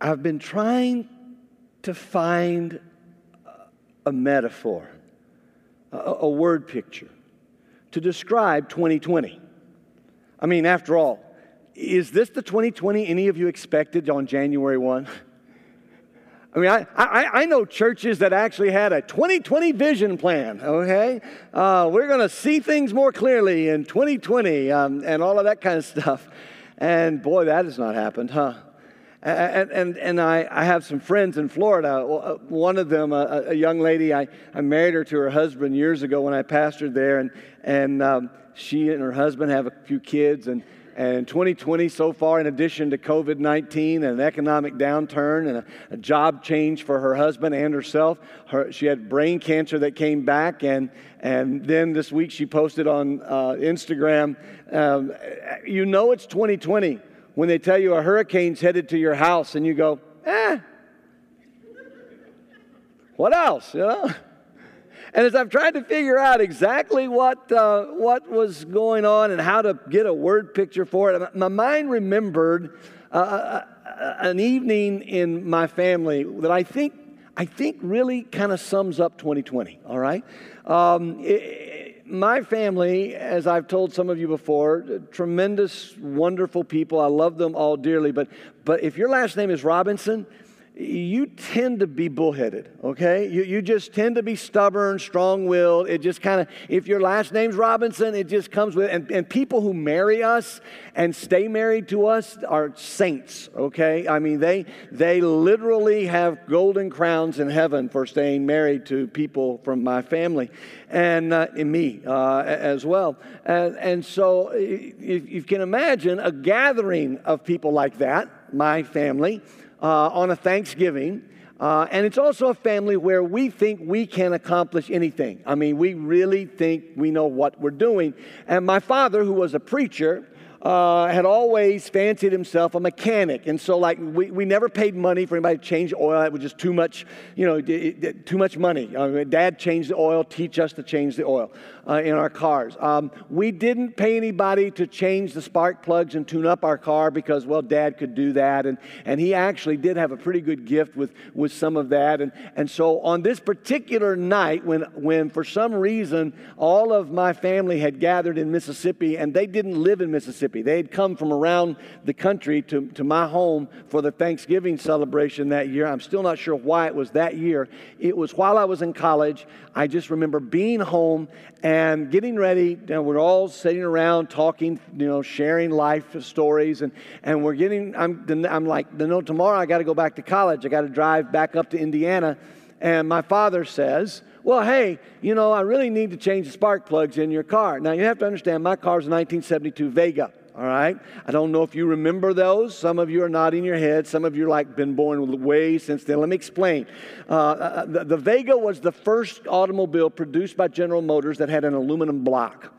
I've been trying to find a metaphor, a, a word picture to describe 2020. I mean, after all, is this the 2020 any of you expected on January 1? I mean, I, I, I, know churches that actually had a 2020 vision plan, okay? Uh, we're going to see things more clearly in 2020 um, and all of that kind of stuff. And boy, that has not happened, huh? And, and, and I, I have some friends in Florida. Uh, one of them, a, a young lady, I, I married her to her husband years ago when I pastored there, and, and um, she and her husband have a few kids. And, and 2020 so far, in addition to COVID 19 and an economic downturn and a, a, job change for her husband and herself, her, she had brain cancer that came back. And, and then this week she posted on uh, Instagram, um, You know it's 2020 when they tell you a hurricane's headed to your house and you go, eh, what else, you know? And as I've tried to figure out exactly what, uh, what was going on and how to get a word picture for it, my mind remembered uh, uh, uh an evening in my family that I think, I think really kind of sums up 2020, all right? Um, it, my family, as I've told some of you before, tremendous, wonderful people. I love them all dearly. But, but if your last name is Robinson, you tend to be bullheaded, okay? You, you just tend to be stubborn, strong willed. It just kind of, if your last name's Robinson, it just comes with, and, and people who marry us and stay married to us are saints, okay? I mean, they, they literally have golden crowns in heaven for staying married to people from my family and, uh, and me uh, as well. And, and so, if you can imagine a gathering of people like that, my family, uh, on a Thanksgiving. Uh, and it's also a family where we think we can accomplish anything. I mean, we really think we know what we're doing. And my father, who was a preacher, uh, had always fancied himself a mechanic. And so, like, we, we never paid money for anybody to change oil. That was just too much, you know, too much money. Uh, Dad changed the oil, teach us to change the oil uh, in our cars. Um, we didn't pay anybody to change the spark plugs and tune up our car because, well, Dad could do that. And, and he actually did have a pretty good gift with, with some of that. And, and so, on this particular night, when, when for some reason all of my family had gathered in Mississippi and they didn't live in Mississippi. They had come from around the country to, to my home for the Thanksgiving celebration that year. I'm still not sure why it was that year. It was while I was in college. I just remember being home and getting ready. You know, we're all sitting around talking, you know, sharing life stories, and, and we're getting, I'm, I'm like, know, tomorrow I got to go back to college. I got to drive back up to Indiana. And my father says, well, hey, you know, I really need to change the spark plugs in your car. Now, you have to understand, my car is a 1972 Vega. All right? I don't know if you remember those. Some of you are nodding your head. Some of you are like been born way since then. Let me explain. Uh, uh, the, the Vega was the first automobile produced by General Motors that had an aluminum block.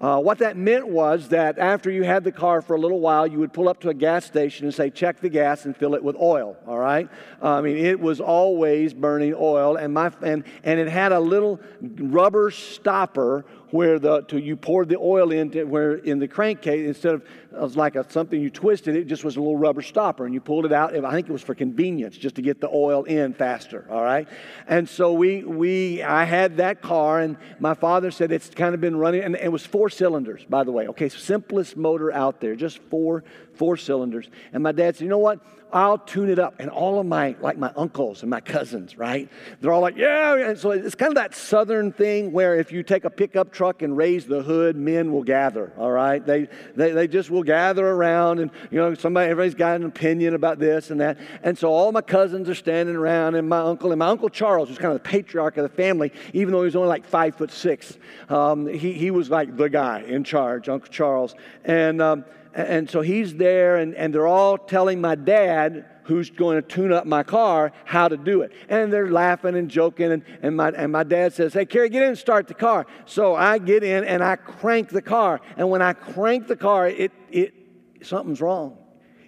Uh, what that meant was that after you had the car for a little while, you would pull up to a gas station and say, check the gas and fill it with oil. All right? Uh, I mean, it was always burning oil, and, my, and, and it had a little rubber stopper where the to you poured the oil into where in the crankcase instead of it was like a, something you twisted it just was a little rubber stopper and you pulled it out i think it was for convenience just to get the oil in faster all right and so we we i had that car and my father said it's kind of been running and it was four cylinders by the way okay simplest motor out there just four four cylinders and my dad said you know what I'll tune it up. And all of my, like my uncles and my cousins, right? They're all like, yeah. And so it's kind of that southern thing where if you take a pickup truck and raise the hood, men will gather, all right? They, they, they just will gather around and, you know, somebody, everybody's got an opinion about this and that. And so all my cousins are standing around and my uncle, and my uncle Charles was kind of the patriarch of the family, even though he was only like five foot six. Um, he, he was like the guy in charge, Uncle Charles. And, um, and so he's there, and, and they're all telling my dad, who's going to tune up my car, how to do it. And they're laughing and joking. And, and, my, and my dad says, Hey, Kerry, get in and start the car. So I get in and I crank the car. And when I crank the car, it, it, something's wrong.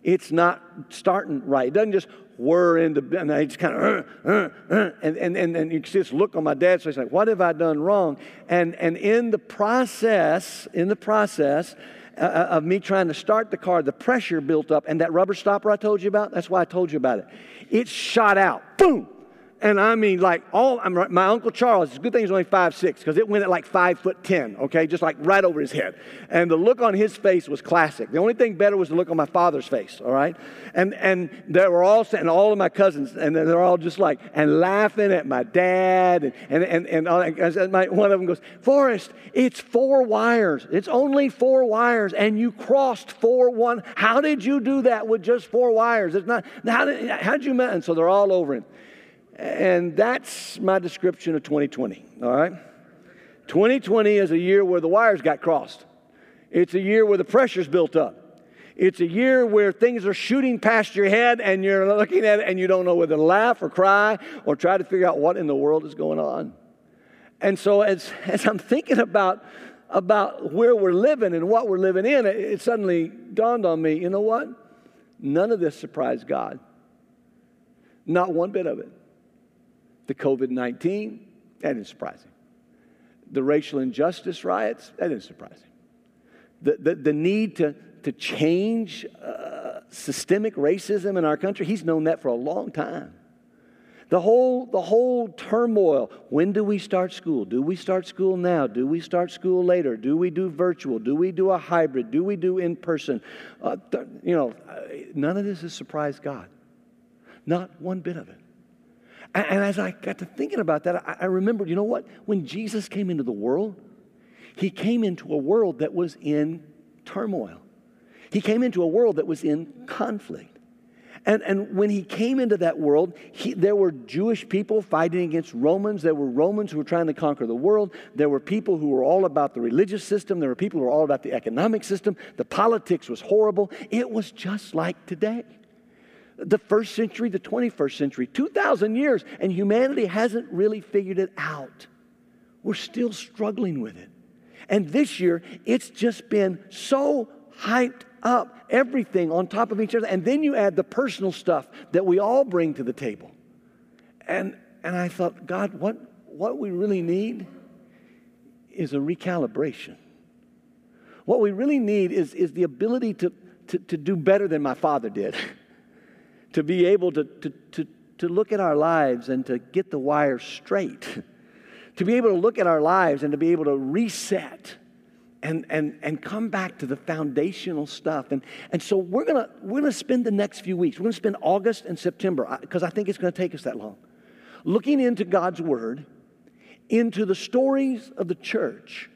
It's not starting right. It doesn't just whir into, and I just kind of, uh, uh, uh, and, and, and, and you see this look on my dad's face like, what have I done wrong? And, and in the process, in the process, uh, uh, of me trying to start the car, the pressure built up, and that rubber stopper I told you about, that's why I told you about it. It shot out. Boom! And I mean, like all my uncle Charles. It's a good thing he's only five six because it went at like five foot ten. Okay, just like right over his head. And the look on his face was classic. The only thing better was the look on my father's face. All right, and and they were all and all of my cousins, and they're all just like and laughing at my dad, and and and, and, and my, one of them goes, Forrest, it's four wires. It's only four wires, and you crossed four one. How did you do that with just four wires? It's not. How did how did you? And so they're all over him. And that's my description of 2020, all right? 2020 is a year where the wires got crossed. It's a year where the pressure's built up. It's a year where things are shooting past your head and you're looking at it and you don't know whether to laugh or cry or try to figure out what in the world is going on. And so as, as I'm thinking about, about where we're living and what we're living in, it, it suddenly dawned on me, you know what? None of this surprised God. Not one bit of it. The COVID 19, that didn't surprise him. The racial injustice riots, that didn't surprise him. The, the, the need to, to change uh, systemic racism in our country, he's known that for a long time. The whole, the whole turmoil. When do we start school? Do we start school now? Do we start school later? Do we do virtual? Do we do a hybrid? Do we do in person? Uh, th- you know, uh, none of this has surprised God. Not one bit of it. And as I got to thinking about that, I remembered, you know what? When Jesus came into the world, he came into a world that was in turmoil. He came into a world that was in conflict. And, and when he came into that world, he, there were Jewish people fighting against Romans. There were Romans who were trying to conquer the world. There were people who were all about the religious system. There were people who were all about the economic system. The politics was horrible. It was just like today the first century, the 21st century, 2,000 years, and humanity hasn't really figured it out. We're still struggling with it. And this year, it's just been so hyped up, everything on top of each other. And then you add the personal stuff that we all bring to the table. And, and I thought, God, what, what we really need is a recalibration. What we really need is, is the ability to, to, to do better than my father did. to be able to, to, to, to look at our lives and to get the wire straight, to be able to look at our lives and to be able to reset and, and, and come back to the foundational stuff. And, and so we're going we're gonna spend the next few weeks, we're going to spend August and September, because I think it's going to take us that long, looking into God's Word, into the stories of the church.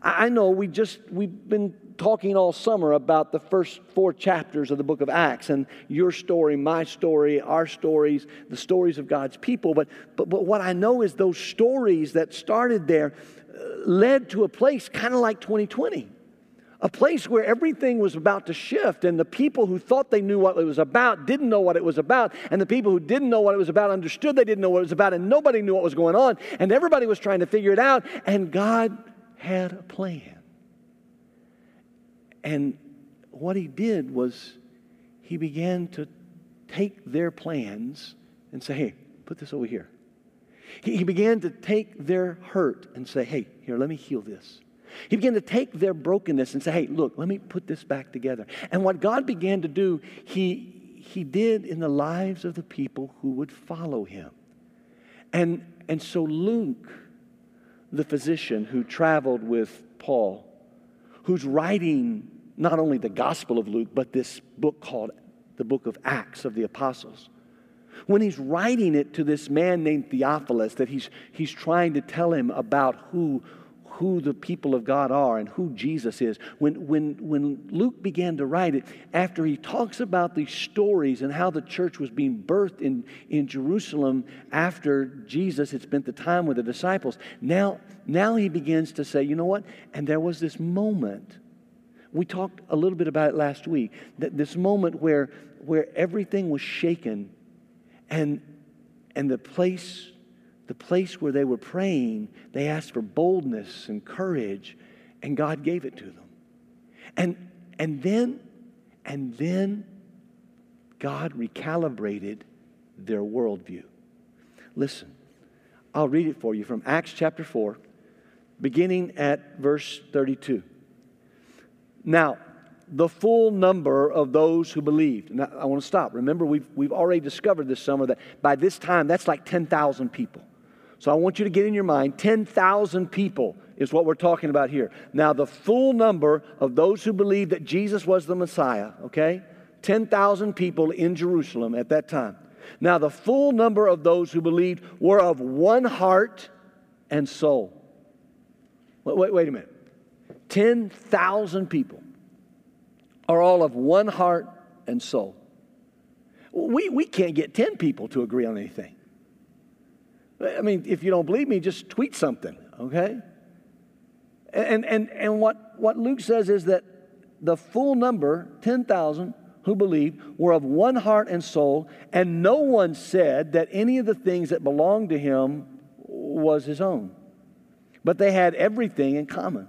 I, I know we just, we've been talking all summer about the first four chapters of the book of Acts and your story, my story, our stories, the stories of God's people. But, but, but what I know is those stories that started there uh, led to a place kind of like 2020 a place where everything was about to shift, and the people who thought they knew what it was about didn't know what it was about, and the people who didn't know what it was about understood they didn't know what it was about, and nobody knew what was going on, and everybody was trying to figure it out, and God had a plan. And what he did was he began to take their plans and say, hey, put this over here. He, he began to take their hurt and say, hey, here, let me heal this. He began to take their brokenness and say, hey, look, let me put this back together. And what God began to do, he, he did in the lives of the people who would follow him. And, and so Luke, the physician who traveled with Paul, who's writing not only the Gospel of Luke, but this book called the book of Acts of the Apostles. When he's writing it to this man named Theophilus, that he's, he's trying to tell him about who, who the people of God are and who Jesus is. When, when, when Luke began to write it, after he talks about these stories and how the church was being birthed in, in Jerusalem after Jesus had spent the time with the disciples, now, now he begins to say, you know what? And there was this moment. We talked a little bit about it last week. That this moment where, where everything was shaken and, and the place the place where they were praying, they asked for boldness and courage, and God gave it to them. And, and then, and then God recalibrated their worldview. Listen, I'll read it for you from Acts chapter 4, beginning at verse 32. Now, the full number of those who believed. Now, I want to stop. Remember, we've, we've already discovered this summer that by this time, that's like 10,000 people. So I want you to get in your mind 10,000 people is what we're talking about here. Now, the full number of those who believed that Jesus was the Messiah, okay? 10,000 people in Jerusalem at that time. Now, the full number of those who believed were of one heart and soul. Wait, wait, wait a minute. 10,000 people are all of one heart and soul. We, we can't get 10 people to agree on anything. I mean, if you don't believe me, just tweet something, okay? And, and, and what, what Luke says is that the full number, 10,000 who believed, were of one heart and soul, and no one said that any of the things that belonged to him was his own. But they had everything in common.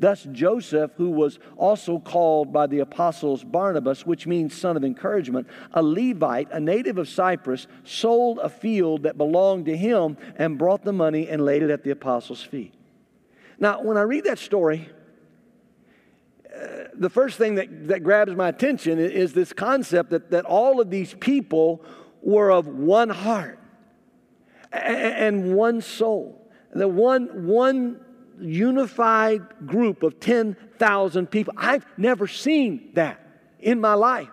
Thus, Joseph, who was also called by the apostles Barnabas, which means son of encouragement, a Levite, a native of Cyprus, sold a field that belonged to him and brought the money and laid it at the apostles' feet. Now, when I read that story, uh, the first thing that, that grabs my attention is this concept that, that all of these people were of one heart and one soul. The one, one unified group of 10,000 people. I've never seen that in my life.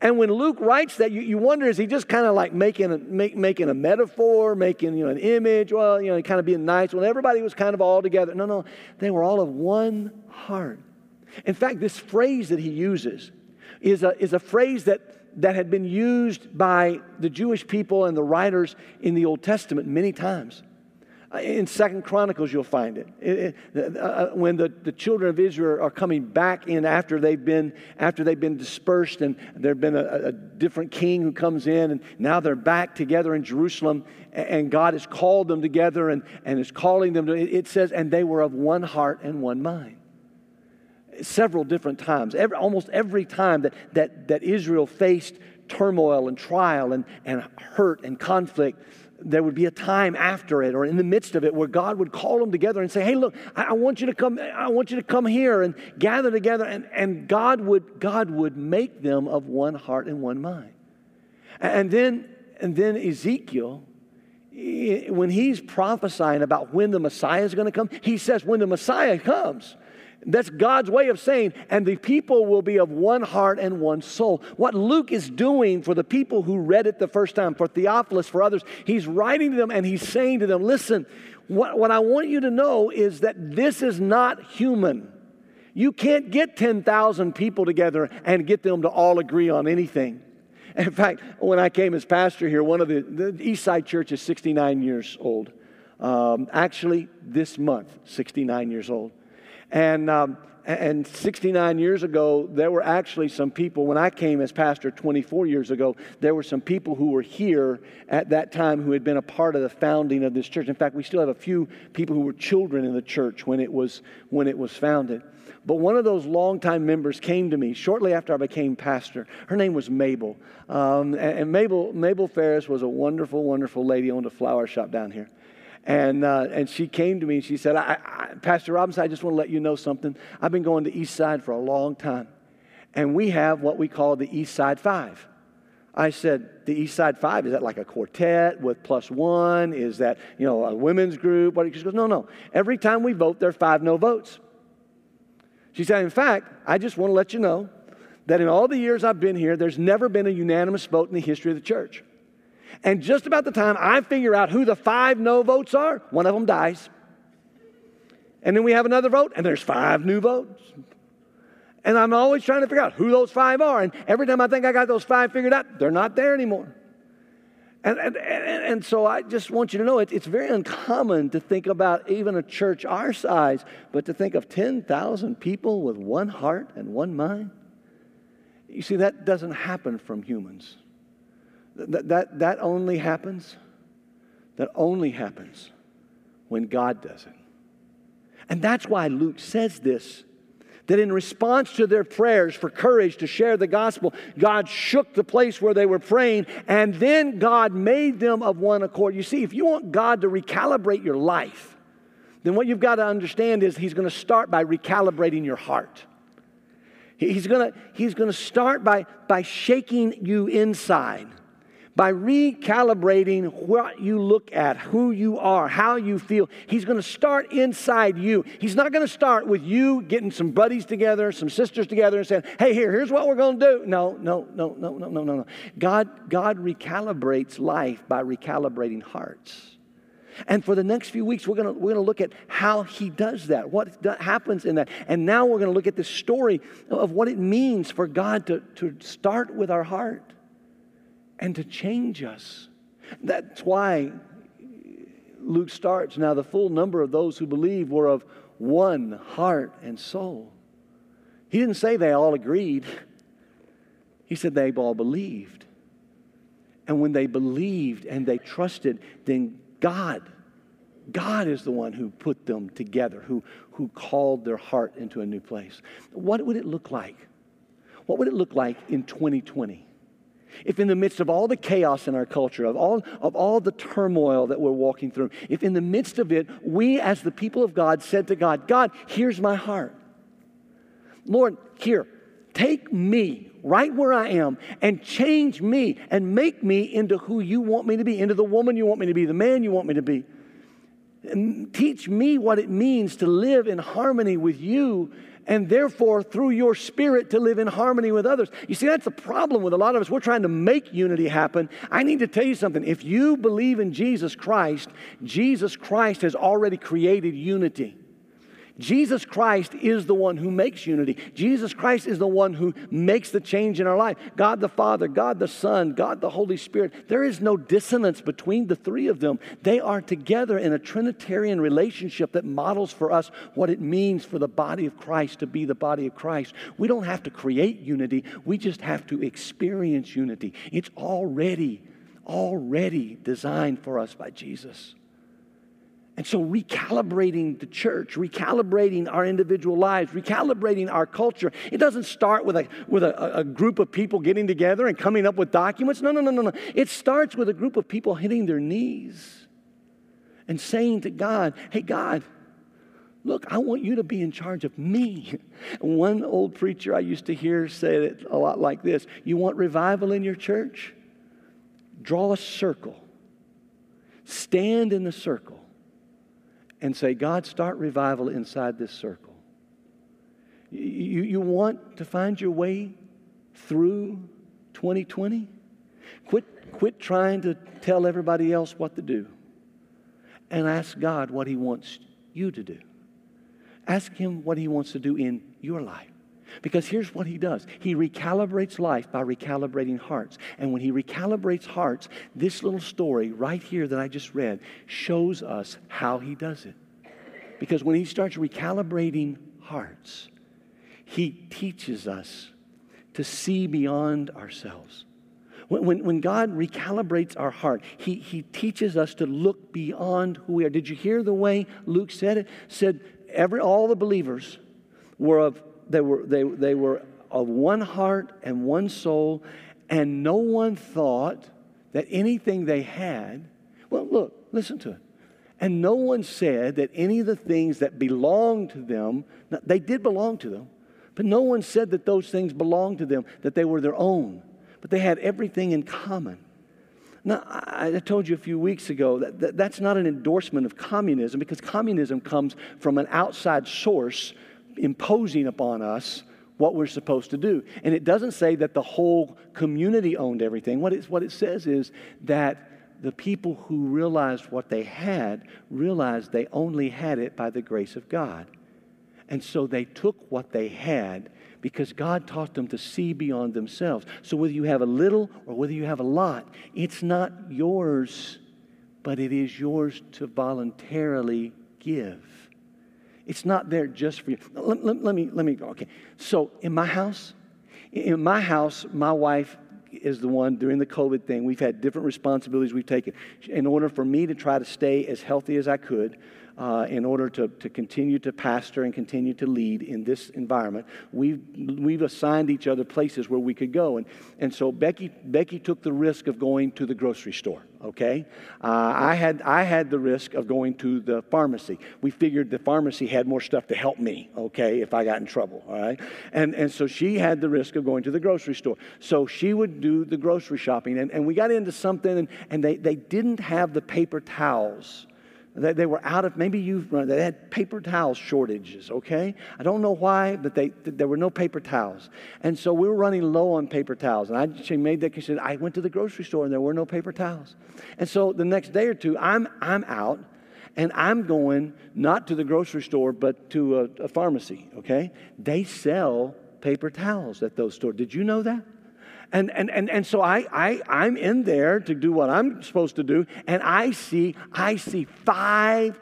And when Luke writes that, you, you wonder is he just kind of like making a, make, making a metaphor, making you know, an image, well, you know, kind of being nice when everybody was kind of all together. No, no, they were all of one heart. In fact, this phrase that he uses is a, is a phrase that, that had been used by the Jewish people and the writers in the Old Testament many times. In Second Chronicles, you'll find it. it, it uh, uh, when the, the children of Israel are coming back in after they've been after they've been dispersed, and there's been a, a different king who comes in, and now they're back together in Jerusalem, and God has called them together and, and is calling them to. It says, and they were of one heart and one mind several different times. Every, almost every time that, that, that Israel faced turmoil and trial and, and hurt and conflict, there would be a time after it or in the midst of it where God would call them together and say, Hey, look, I, I want you to come, I want you to come here and gather together. And, and God would God would make them of one heart and one mind. And then and then Ezekiel, when he's prophesying about when the Messiah is going to come, he says, when the Messiah comes, that's God's way of saying, and the people will be of one heart and one soul. What Luke is doing for the people who read it the first time, for Theophilus, for others, he's writing to them and he's saying to them, listen, what, what I want you to know is that this is not human. You can't get 10,000 people together and get them to all agree on anything. In fact, when I came as pastor here, one of the, the East Side Church is 69 years old. Um, actually, this month, 69 years old. And, um, and 69 years ago, there were actually some people, when I came as pastor 24 years ago, there were some people who were here at that time who had been a part of the founding of this church. In fact, we still have a few people who were children in the church when it was, when it was founded. But one of those longtime members came to me shortly after I became pastor. Her name was Mabel. Um, and, and Mabel, Mabel Ferris was a wonderful, wonderful lady, owned a flower shop down here. And, uh, and she came to me and she said, I, I, Pastor Robinson, I just want to let you know something. I've been going to East Side for a long time. And we have what we call the East Side Five. I said, the East Side Five, is that like a quartet with plus one? Is that, you know, a women's group? What? She goes, no, no. Every time we vote, there are five no votes. She said, in fact, I just want to let you know that in all the years I've been here, there's never been a unanimous vote in the history of the church. And just about the time I figure out who the five no votes are, one of them dies. And then we have another vote, and there's five new votes. And I'm always trying to figure out who those five are. And every time I think I got those five figured out, they're not there anymore. And, and, and, and so I just want you to know it, it's very uncommon to think about even a church our size, but to think of 10,000 people with one heart and one mind. You see, that doesn't happen from humans. That, that, that only happens, that only happens when God does it. And that's why Luke says this that in response to their prayers for courage to share the gospel, God shook the place where they were praying, and then God made them of one accord. You see, if you want God to recalibrate your life, then what you've got to understand is He's going to start by recalibrating your heart. He's going to, he's going to start by, by shaking you inside by recalibrating what you look at, who you are, how you feel. He's going to start inside you. He's not going to start with you getting some buddies together, some sisters together, and saying, "Hey, here, here's what we're going to do." No, no, no, no, no, no, no, no. God, God recalibrates life by recalibrating hearts. And for the next few weeks, we're going to we're gonna look at how he does that, what happens in that. And now we're going to look at the story of what it means for God to, to start with our heart and to change us. That's why Luke starts now, the full number of those who believe were of one heart and soul. He didn't say they all agreed, he said they all believed. And when they believed and they trusted, then God, God is the one who put them together, who, who called their heart into a new place. What would it look like? What would it look like in 2020? If in the midst of all the chaos in our culture, of all, of all the turmoil that we're walking through, if in the midst of it, we as the people of God said to God, God, here's my heart. Lord, here, take me right where I am and change me and make me into who you want me to be, into the woman you want me to be, the man you want me to be. And teach me what it means to live in harmony with you and therefore through your spirit to live in harmony with others. You see, that's the problem with a lot of us. We're trying to make unity happen. I need to tell you something. If you believe in Jesus Christ, Jesus Christ has already created unity. Jesus Christ is the one who makes unity. Jesus Christ is the one who makes the change in our life. God the Father, God the Son, God the Holy Spirit. There is no dissonance between the three of them. They are together in a Trinitarian relationship that models for us what it means for the body of Christ to be the body of Christ. We don't have to create unity, we just have to experience unity. It's already, already designed for us by Jesus. And so, recalibrating the church, recalibrating our individual lives, recalibrating our culture, it doesn't start with, a, with a, a, group of people getting together and coming up with documents. No, no, no, no, no. It starts with a group of people hitting their knees and saying to God, Hey, God, look, I want you to be in charge of me. One old preacher I used to hear say it a lot like this You want revival in your church? Draw a circle, stand in the circle and say, God, start revival inside this circle. You, you want to find your way through 2020? Quit, quit trying to tell everybody else what to do and ask God what He wants you to do. Ask Him what He wants to do in your life. Because here's what he does he recalibrates life by recalibrating hearts. And when he recalibrates hearts, this little story right here that I just read shows us how he does it. Because when he starts recalibrating hearts, he teaches us to see beyond ourselves. When, when, when, God recalibrates our heart, he, he teaches us to look beyond who we are. Did you hear the way Luke said it? Said every all the believers were of they were, they, they were of one heart and one soul, and no one thought that anything they had, well, look, listen to it. And no one said that any of the things that belonged to them, they did belong to them, but no one said that those things belonged to them, that they were their own, but they had everything in common. Now, I, told you a few weeks ago that, that that's not an endorsement of communism because communism comes from an outside source imposing upon us what we're supposed to do. And it doesn't say that the whole community owned everything. What, what it says is that the people who realized what they had realized they only had it by the grace of God. And so they took what they had because God taught them to see beyond themselves. So whether you have a little or whether you have a lot, it's not yours, but it is yours to voluntarily give. It's not there just for you. Let, let, let me, let me go. Okay. So in my house, in my house, my wife is the one during the COVID thing. We've had different responsibilities we've taken. In order for me to try to stay as healthy as I could, uh, in order to, to continue to pastor and continue to lead in this environment, we've, we've assigned each other places where we could go. And, and so Becky, Becky took the risk of going to the grocery store, okay? Uh, I, had, I had the risk of going to the pharmacy. We figured the pharmacy had more stuff to help me, okay, if I got in trouble, all right? And, and so she had the risk of going to the grocery store. So she would do the grocery shopping. And, and we got into something, and, and they, they didn't have the paper towels they, they were out of, maybe you've run, uh, they had paper towel shortages, okay? I don't know why, but they, there were no paper towels. And so we were running low on paper towels. And I, she made that, she said, I went to the grocery store and there were no paper towels. And so the next day or two, I'm, I'm out and I'm going not to the grocery store, but to a, a pharmacy, okay? They sell paper towels at those stores. Did you know that? And, and, and, and so I, I, I'm in there to do what I'm supposed to do, and I see, I see five,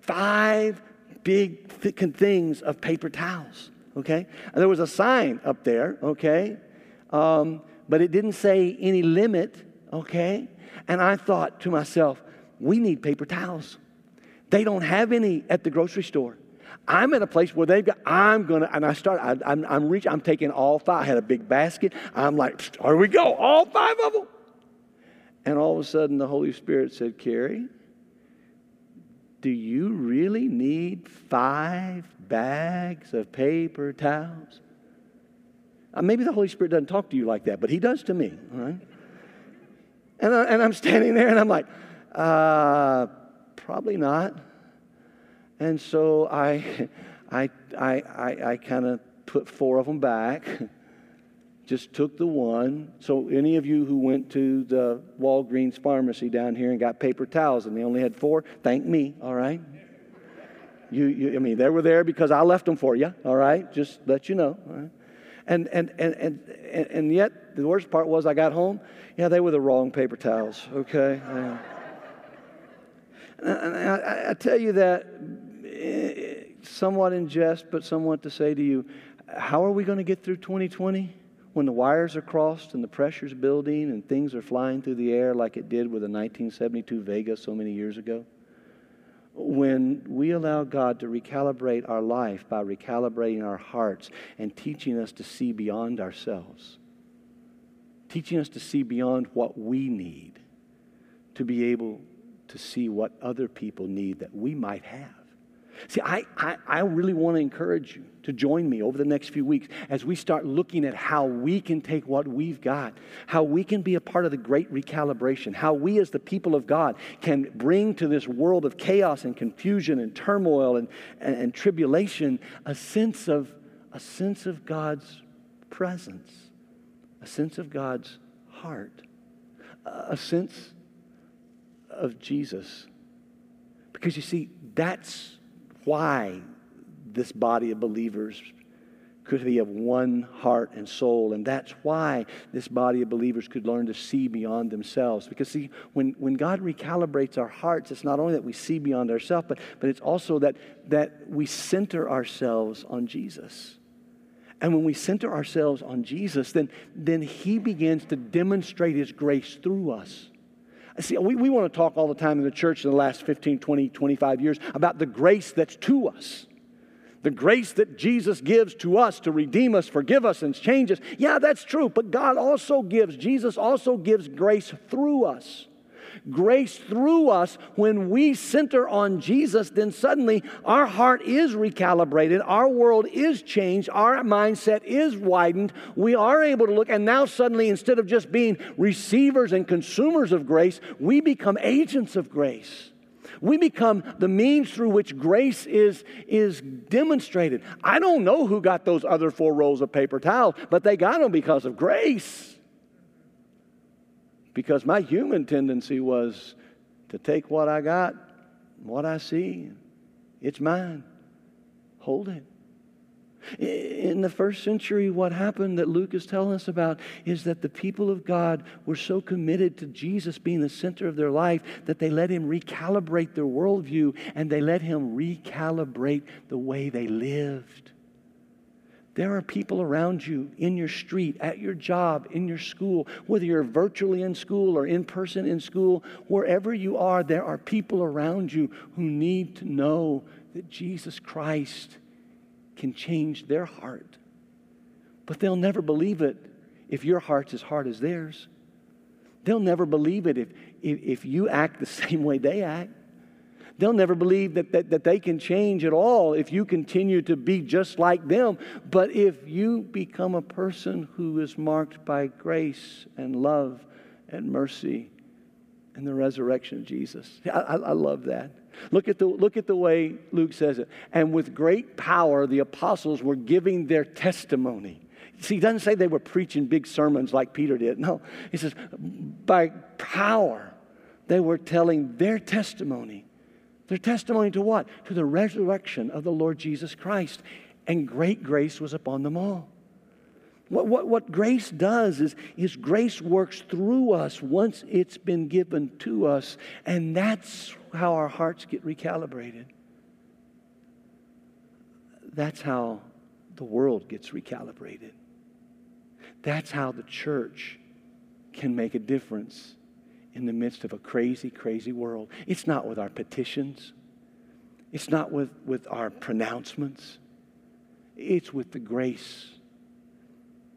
five big th- things of paper towels, okay? And there was a sign up there, okay? Um, but it didn't say any limit, okay? And I thought to myself, we need paper towels. They don't have any at the grocery store. I'm in a place where they've got, I'm going to, and I start, I, am I'm, reaching, I'm taking all five. I had a big basket. I'm like, here we go, all five of them. And all of a sudden, the Holy Spirit said, Kerry, do you really need five bags of paper towels? Uh, maybe the Holy Spirit doesn't talk to you like that, but He does to me, all right? And, I, and I'm standing there and I'm like, uh, probably not. And so I, I, I, I, I kind of put four of them back, just took the one. So, any of you who went to the Walgreens pharmacy down here and got paper towels and they only had four, thank me, all right? You, you, I mean, they were there because I left them for you, all right? Just let you know? And, and, and, and, and, yet, the worst part was I got home, yeah, they were the wrong paper towels, okay? and I, I, I tell you that somewhat in jest, but somewhat to say to you, how are we going to get through 2020 when the wires are crossed and the pressure's building and things are flying through the air like it did with the 1972 Vega so many years ago? When we allow God to recalibrate our life by recalibrating our hearts and teaching us to see beyond ourselves, teaching us to see beyond what we need to be able to see what other people need that we might have. See, I, I, I, really want to encourage you to join me over the next few weeks as we start looking at how we can take what we've got, how we can be a part of the great recalibration, how we as the people of God can bring to this world of chaos and confusion and turmoil and, and, and tribulation a sense of a sense of God's presence, a sense of God's heart, a sense of Jesus. Because you see, that's why this body of believers could be of one heart and soul. And that's why this body of believers could learn to see beyond themselves. Because, see, when, when God recalibrates our hearts, it's not only that we see beyond ourselves, but, but it's also that, that we center ourselves on Jesus. And when we center ourselves on Jesus, then, then He begins to demonstrate His grace through us. See, we, we want to talk all the time in the church in the last 15, 20, 25 years about the grace that's to us. The grace that Jesus gives to us to redeem us, forgive us, and change us. Yeah, that's true. But God also gives, Jesus also gives grace through us grace through us, when we center on Jesus, then suddenly our heart is recalibrated, our world is changed, our mindset is widened. We are able to look, and now suddenly, instead of just being receivers and consumers of grace, we become agents of grace. We become the means through which grace is, is demonstrated. I don't know who got those other four rolls of paper towels, but they got them because of grace because my human tendency was to take what I got, what I see, it's mine. Hold it. In the first century, what happened that Luke is telling us about is that the people of God were so committed to Jesus being the center of their life that they let him recalibrate their worldview and they let him recalibrate the way they lived. There are people around you in your street, at your job, in your school, whether you're virtually in school or in person in school, wherever you are, there are people around you who need to know that Jesus Christ can change their heart. But they'll never believe it if your heart's as hard as theirs. They'll never believe it if, if, if you act the same way they act. They'll never believe that, that, that they can change at all if you continue to be just like them. But if you become a person who is marked by grace and love and mercy and the resurrection of Jesus, I, I, I love that. Look at, the, look at the way Luke says it. And with great power, the apostles were giving their testimony. See, he doesn't say they were preaching big sermons like Peter did. No, he says, by power, they were telling their testimony their testimony to what? To the resurrection of the Lord Jesus Christ. And great grace was upon them all. What, what, what grace does is, is grace works through us once it's been given to us, and that's how our hearts get recalibrated. That's how the world gets recalibrated. That's how the church can make a difference in the midst of a crazy, crazy world. It's not with our petitions, it's not with, with our pronouncements, it's with the grace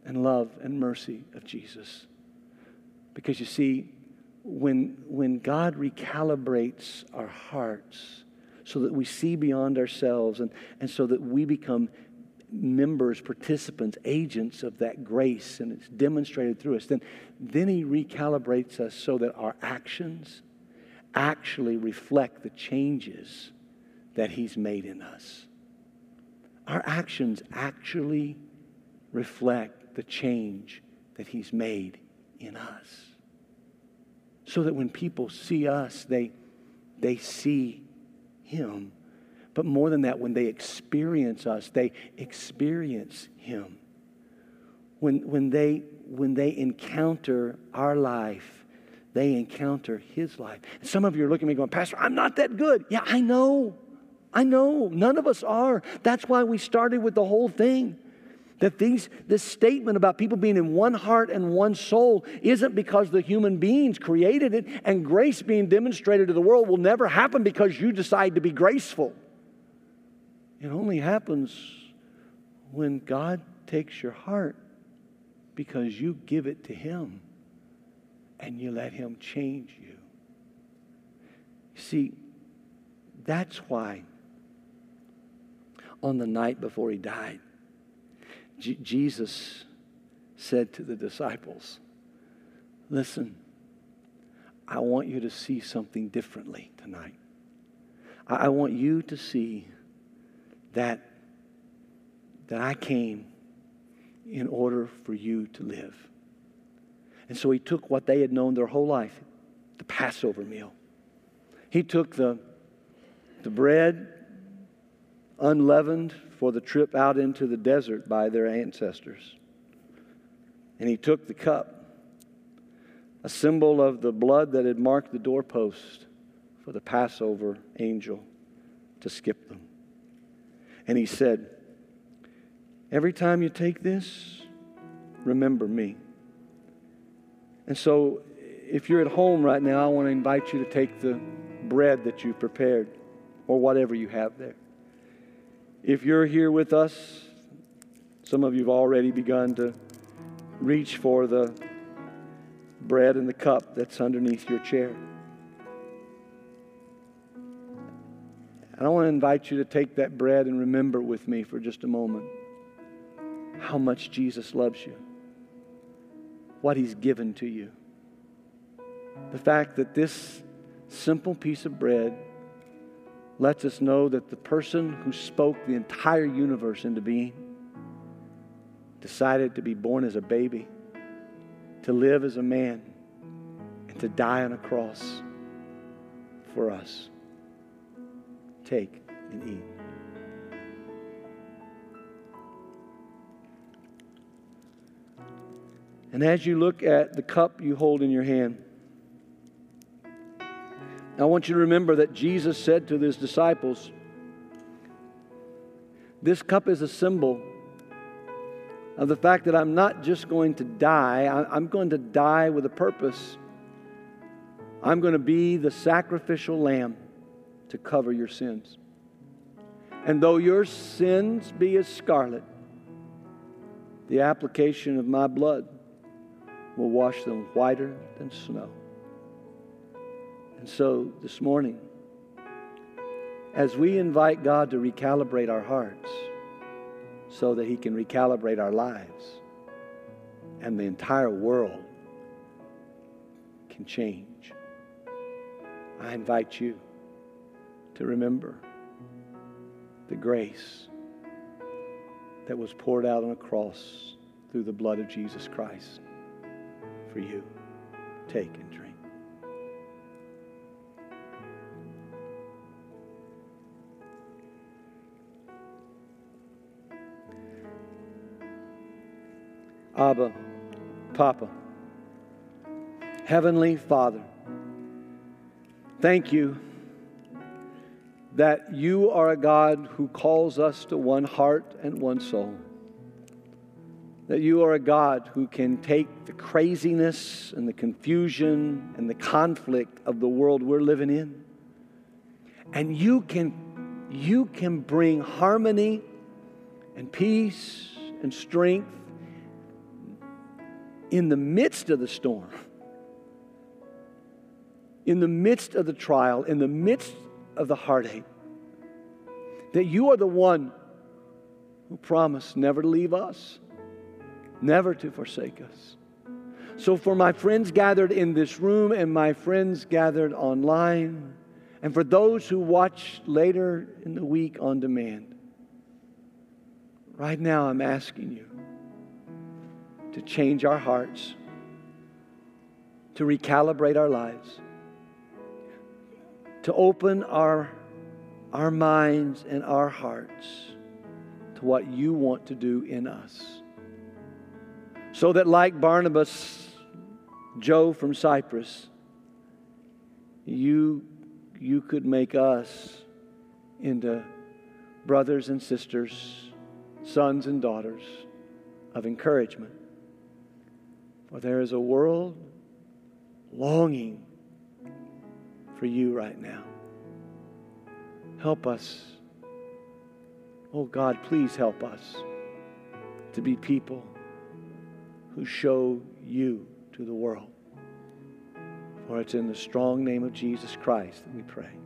and love and mercy of Jesus. Because you see, when, when God recalibrates our hearts so that we see beyond ourselves and, and so that we become members, participants, agents of that grace, and it's demonstrated through us, then, then He recalibrates us so that our actions actually reflect the changes that He's made in us. Our actions actually reflect the change that He's made in us. So that when people see us, they, they see Him but more than that, when they experience us, they experience Him. When, when, they, when they encounter our life, they encounter His life. Some of you are looking at me going, Pastor, I'm not that good. Yeah, I know. I know. None of us are. That's why we started with the whole thing. That these, this statement about people being in one heart and one soul isn't because the human beings created it, and grace being demonstrated to the world will never happen because you decide to be graceful. It only happens when God takes your heart because you give it to Him and you let Him change you. See, that's why on the night before He died, J- Jesus said to the disciples, Listen, I want you to see something differently tonight. I, I want you to see that, that I came in order for you to live. And so he took what they had known their whole life, the Passover meal. He took the, the bread unleavened for the trip out into the desert by their ancestors. And he took the cup, a symbol of the blood that had marked the doorpost for the Passover angel to skip them. And he said, Every time you take this, remember me. And so, if you're at home right now, I want to invite you to take the bread that you've prepared or whatever you have there. If you're here with us, some of you have already begun to reach for the bread and the cup that's underneath your chair. And I want to invite you to take that bread and remember with me for just a moment how much Jesus loves you, what he's given to you. The fact that this simple piece of bread lets us know that the person who spoke the entire universe into being decided to be born as a baby, to live as a man, and to die on a cross for us. Take and eat. And as you look at the cup you hold in your hand, I want you to remember that Jesus said to his disciples, This cup is a symbol of the fact that I'm not just going to die, I'm going to die with a purpose. I'm going to be the sacrificial lamb to cover your sins. And though your sins be as scarlet, the application of my blood will wash them whiter than snow. And so this morning, as we invite God to recalibrate our hearts so that He can recalibrate our lives and the entire world can change, I invite you to remember the grace that was poured out on a cross through the blood of Jesus Christ for you. Take and drink. Abba, Papa, Heavenly Father, thank you that you are a God who calls us to one heart and one soul. That you are a God who can take the craziness and the confusion and the conflict of the world we're living in, and you can, you can bring harmony and peace and strength in the midst of the storm, in the midst of the trial, in the midst of the heartache. That you are the one who promised never to leave us, never to forsake us. So, for my friends gathered in this room and my friends gathered online, and for those who watch later in the week on demand, right now I'm asking you to change our hearts, to recalibrate our lives, to open our, our minds and our hearts to what you want to do in us. So that, like Barnabas, Joe from Cyprus, you, you could make us into brothers and sisters, sons and daughters of encouragement for there is a world longing for you right now. Help us. Oh God, please help us to be people who show you to the world. For it's in the strong name of Jesus Christ that we pray.